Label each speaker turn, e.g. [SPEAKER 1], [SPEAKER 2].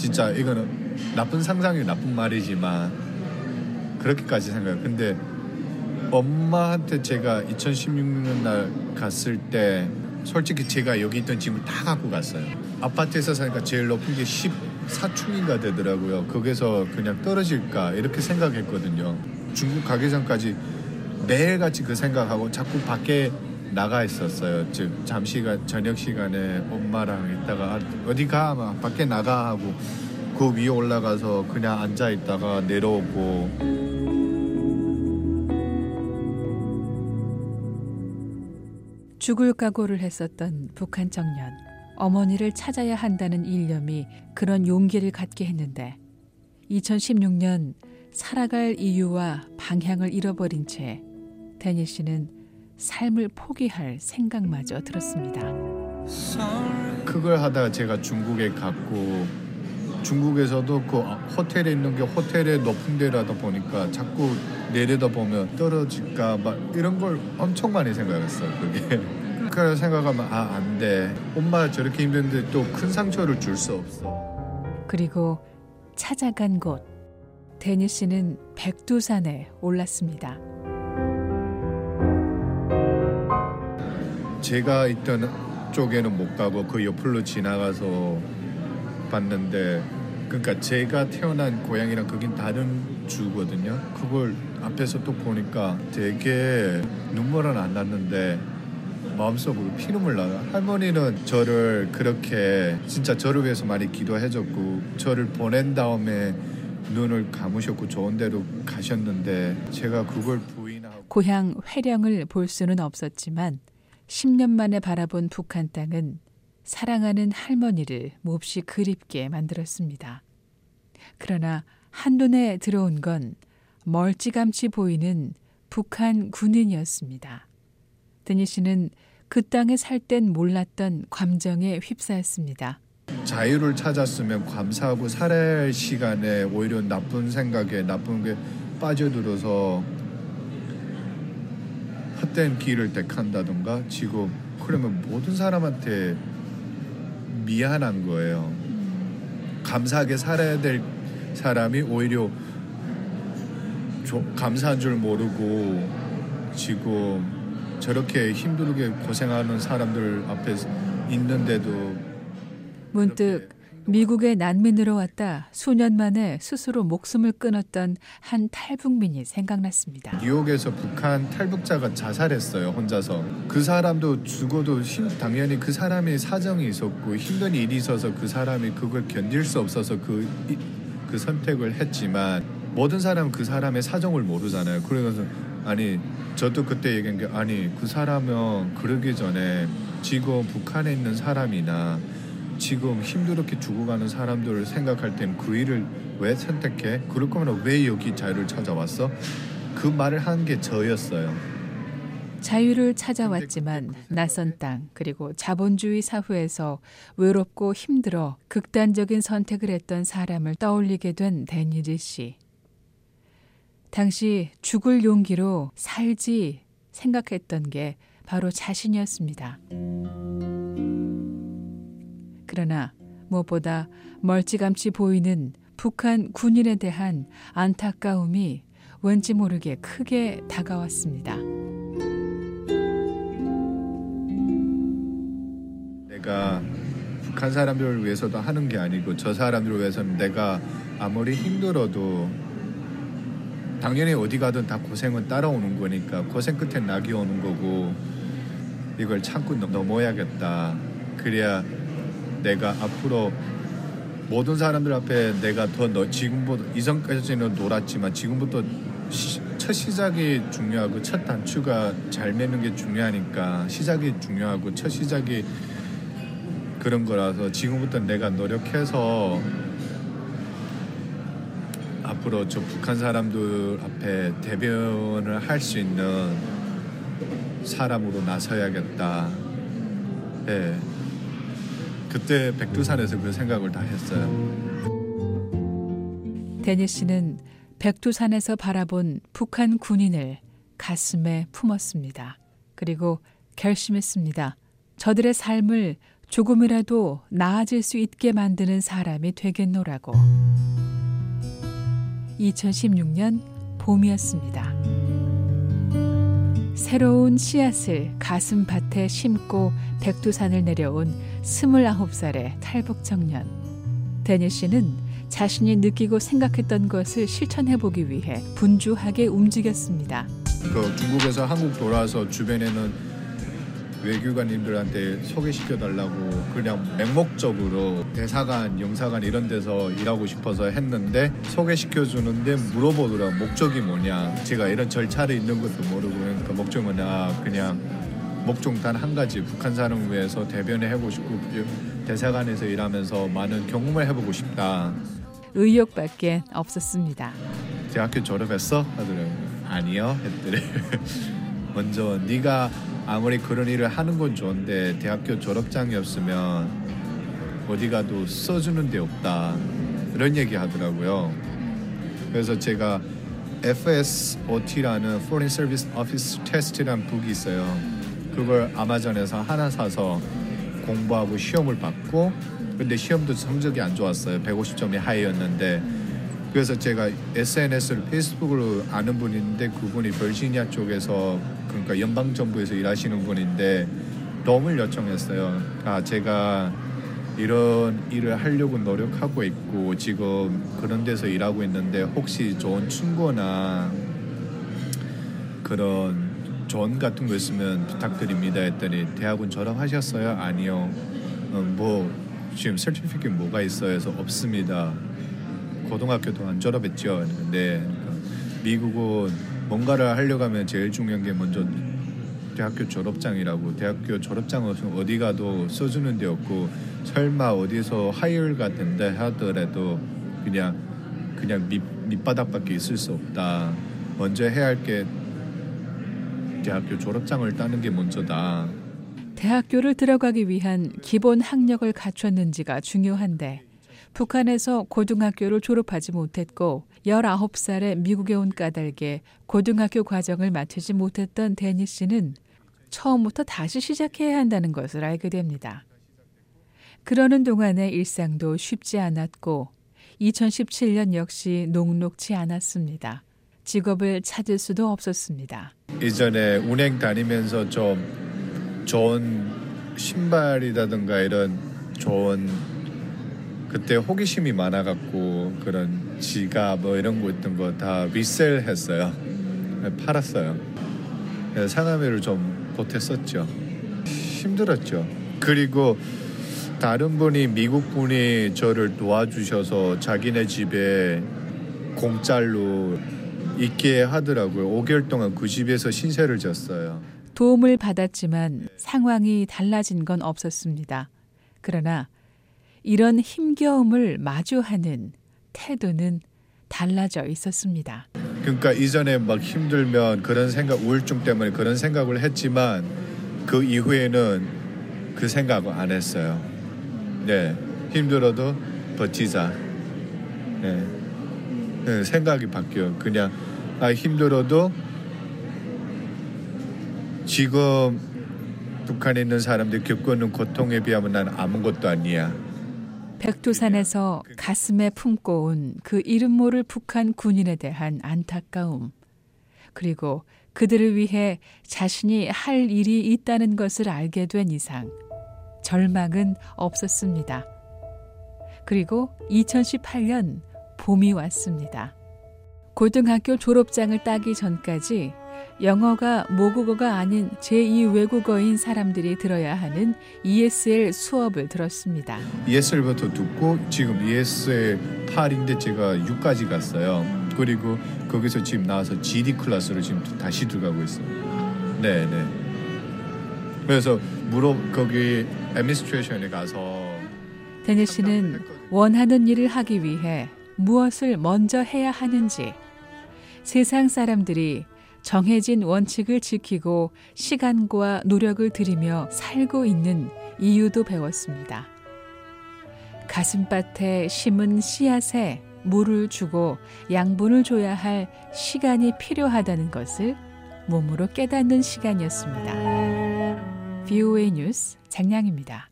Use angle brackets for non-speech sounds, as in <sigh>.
[SPEAKER 1] 진짜 이거는 나쁜 상상이 나쁜 말이지만 그렇게까지 생각해요. 근데 엄마한테 제가 2016년 날 갔을 때 솔직히 제가 여기 있던 집을 다 갖고 갔어요. 아파트에서 사니까 제일 높은 게 14층인가 되더라고요. 거기서 그냥 떨어질까 이렇게 생각했거든요. 중국 가기 전까지 매일같이 그 생각하고 자꾸 밖에 나가 있었어요. 즉 잠시간 저녁 시간에 엄마랑 있다가 어디 가? 막 밖에 나가 하고 그 위에 올라가서 그냥 앉아 있다가 내려오고
[SPEAKER 2] 죽을 각오를 했었던 북한 청년. 어머니를 찾아야 한다는 일념이 그런 용기를 갖게 했는데 2016년 살아갈 이유와 방향을 잃어버린 채 데니 씨는 삶을 포기할 생각마저 들었습니다.
[SPEAKER 1] 그걸 하다가 제가 중국에 갔고 중국에서도 그 호텔에 있는 게 호텔의 높은 데라다 보니까 자꾸 내려다 보면 떨어질까 막 이런 걸 엄청 많이 생각했어요. 그게. <laughs> 그래 생각하면 아 안 돼. 엄마 저렇게 힘든데 또 큰 상처를 줄 수 없어.
[SPEAKER 2] 그리고 찾아간 곳 데니 씨는 백두산에 올랐습니다.
[SPEAKER 1] 제가 있던 쪽에는 못 가고 그 옆으로 지나가서 봤는데 그러니까 제가 태어난 고향이랑 그긴 다른 주거든요. 그걸 앞에서 또 보니까 되게 눈물은 안 났는데 마음속으로 피눈물 나요. 할머니는 저를 그렇게 진짜 저를 위해서 많이 기도해줬고 저를 보낸 다음에 눈을 감으셨고 좋은 데로 가셨는데 제가 그걸 부인하고
[SPEAKER 2] 고향 회령을 볼 수는 없었지만 10년 만에 바라본 북한 땅은 사랑하는 할머니를 몹시 그립게 만들었습니다. 그러나 한눈에 들어온 건 멀찌감치 보이는 북한 군인이었습니다. 드니 씨는 그 땅에 살 땐 몰랐던 감정에 휩싸였습니다.
[SPEAKER 1] 자유를 찾았으면 감사하고 살아야 시간에 오히려 나쁜 생각에 나쁜 게 빠져들어서 헛된 길을 택한다던가 지금 그러면 모든 사람한테 미안한 거예요. 감사하게 살아야 될 사람이 오히려 감사한 줄 모르고 지금 저렇게 힘들게 고생하는 사람들 앞에 있는데도
[SPEAKER 2] 문득 미국에 난민으로 왔다 수년 만에 스스로 목숨을 끊었던 한 탈북민이 생각났습니다.
[SPEAKER 1] 뉴욕에서 북한 탈북자가 자살했어요 혼자서. 그 사람도 죽어도 힘, 당연히 그 사람의 사정이 있었고 힘든 일이 있어서 그 사람이 그걸 견딜 수 없어서 그, 그 선택을 했지만 모든 사람은 그 사람의 사정을 모르잖아요. 그래서 아니 저도 그때 얘기한 게 아니 그 사람은 그러기 전에 지금 북한에 있는 사람이나 지금 힘들게 죽어가는 사람들을 생각할 땐 그 일을 왜 선택해? 그럴 거면 왜 여기 자유를 찾아왔어? 그 말을 한 게 저였어요.
[SPEAKER 2] 자유를 찾아왔지만 낯선 땅 그리고 자본주의 사회에서 외롭고 힘들어 극단적인 선택을 했던 사람을 떠올리게 된 데니리 씨. 당시 죽을 용기로 살지 생각했던 게 바로 자신이었습니다. 그러나 무엇보다 멀찌감치 보이는 북한 군인에 대한 안타까움이 왠지 모르게 크게 다가왔습니다.
[SPEAKER 1] 내가 북한 사람들을 위해서도 하는 게 아니고 저 사람들을 위해서는 내가 아무리 힘들어도 당연히 어디 가든 다 고생은 따라오는 거니까 고생 끝에 낙이 오는 거고 이걸 참고 넘어야겠다. 그래야 내가 앞으로 모든 사람들 앞에 내가 더 너, 지금보다 이전까지는 놀았지만 지금부터 시, 첫 시작이 중요하고 첫 단추가 잘 매는 게 중요하니까 시작이 중요하고 첫 시작이 그런 거라서 지금부터 내가 노력해서 앞으로 저 북한 사람들 앞에 대변을 할 수 있는 사람으로 나서야겠다. 예. 네. 그때 백두산에서 그 생각을 다 했어요.
[SPEAKER 2] 데니 씨는 백두산에서 바라본 북한 군인을 가슴에 품었습니다. 그리고 결심했습니다. 저들의 삶을 조금이라도 나아질 수 있게 만드는 사람이 되겠노라고. 2016년 봄이었습니다. 새로운 씨앗을 가슴밭에 심고 백두산을 내려온 29살의 탈북 청년. 데니 씨는 자신이 느끼고 생각했던 것을 실천해 보기 위해 분주하게 움직였습니다.
[SPEAKER 1] 그 중국에서 한국 돌아와서 주변에는 외교관님들한테 소개시켜 달라고 그냥 맹목적으로 대사관, 영사관 이런 데서 일하고 싶어서 했는데 소개시켜 주는데 물어보더라 목적이 뭐냐. 제가 이런 절차를 있는 것도 모르고 그러니까 목적이 뭐냐. 아, 그냥 목적 단 한 가지 북한 사람을 위해서 대변을 해보고 싶고 대사관에서 일하면서 많은 경험을 해보고 싶다.
[SPEAKER 2] 의욕밖에 없었습니다.
[SPEAKER 1] 대학교 졸업했어? 하더라고요. 아니요. 했더래. <laughs> 먼저 네가 아무리 그런 일을 하는 건 좋은데 대학교 졸업장이 없으면 어디 가도 써주는 데 없다. 이런 얘기 하더라고요. 그래서 제가 FSOT라는 Foreign Service Office Test라는 북이 있어요. 그걸 아마존에서 하나 사서 공부하고 시험을 받고 근데 시험도 성적이 안 좋았어요. 150점이 하이였는데 그래서 제가 SNS를 페이스북으로 아는 분인데 그분이 버지니아 쪽에서 그러니까 연방 정부에서 일하시는 분인데 도움을 요청했어요. 아 제가 이런 일을 하려고 노력하고 있고 지금 그런 데서 일하고 있는데 혹시 좋은 충고나 그런 조언 같은 거 있으면 부탁드립니다 했더니 대학은 졸업하셨어요? 아니요. 어, 뭐 지금 설티피켓 뭐가 있어요? 해서 없습니다. 고등학교도 안 졸업했죠. 근데 미국은 뭔가를 하려고 하면 제일 중요한 게 먼저 대학교 졸업장이라고 대학교 졸업장 없으면 어디 가도 써주는 데 없고 설마 어디서 하이얼 같은데 하더라도 그냥 그냥 밑, 밑바닥밖에 있을 수 없다. 먼저 해야 할 게 대학교 졸업장을 따는 게 먼저다.
[SPEAKER 2] 대학교를 들어가기 위한 기본 학력을 갖췄는지가 중요한데 북한에서 고등학교를 졸업하지 못했고 19살에 미국에 온 까닭에 고등학교 과정을 마치지 못했던 데니 씨는 처음부터 다시 시작해야 한다는 것을 알게 됩니다. 그러는 동안의 일상도 쉽지 않았고 2017년 역시 녹록치 않았습니다. 직업을 찾을 수도 없었습니다.
[SPEAKER 1] 이전에 운행 다니면서 좀 좋은 신발이라든가 이런 좋은 그때 호기심이 많아갖고 그런 지갑 뭐 이런 거 있던 거 다 리셀했어요. 팔았어요. 상암회를 좀 보탰었죠. 힘들었죠. 그리고 다른 분이 미국 분이 저를 도와주셔서 자기네 집에 공짜로 있게 하더라고요. 5개월 동안 그 집에서 신세를 졌어요.
[SPEAKER 2] 도움을 받았지만 상황이 달라진 건 없었습니다. 그러나 이런 힘겨움을 마주하는 태도는 달라져 있었습니다.
[SPEAKER 1] 그러니까 이전에 막 힘들면 그런 생각 우울증 때문에 그런 생각을 했지만 그 이후에는 그 생각을 안 했어요. 네 힘들어도 버티자. 네, 네 생각이 바뀌어. 그냥 아 힘들어도 지금 북한에 있는 사람들이 겪고 있는 고통에 비하면 난 아무것도 아니야.
[SPEAKER 2] 백두산에서 가슴에 품고 온 그 이름 모를 북한 군인에 대한 안타까움, 그리고 그들을 위해 자신이 할 일이 있다는 것을 알게 된 이상 절망은 없었습니다. 그리고 2018년 봄이 왔습니다. 고등학교 졸업장을 따기 전까지 영어가 모국어가 아닌 제2 외국어인 사람들이 들어야 하는 ESL 수업을 들었습니다.
[SPEAKER 1] ESL부터 듣고 지금 ESL 8인데 제가 6까지 갔어요. 그리고 거기서 지금 나와서 GED 클래스를 지금 다시 들어가고 있어요. 네, 네. 그래서 물어 거기 애미니스트레이션에 가서
[SPEAKER 2] 대니 씨는 원하는 일을 하기 위해 무엇을 먼저 해야 하는지 세상 사람들이 정해진 원칙을 지키고 시간과 노력을 들이며 살고 있는 이유도 배웠습니다. 가슴밭에 심은 씨앗에 물을 주고 양분을 줘야 할 시간이 필요하다는 것을 몸으로 깨닫는 시간이었습니다. VOA 뉴스 장량입니다.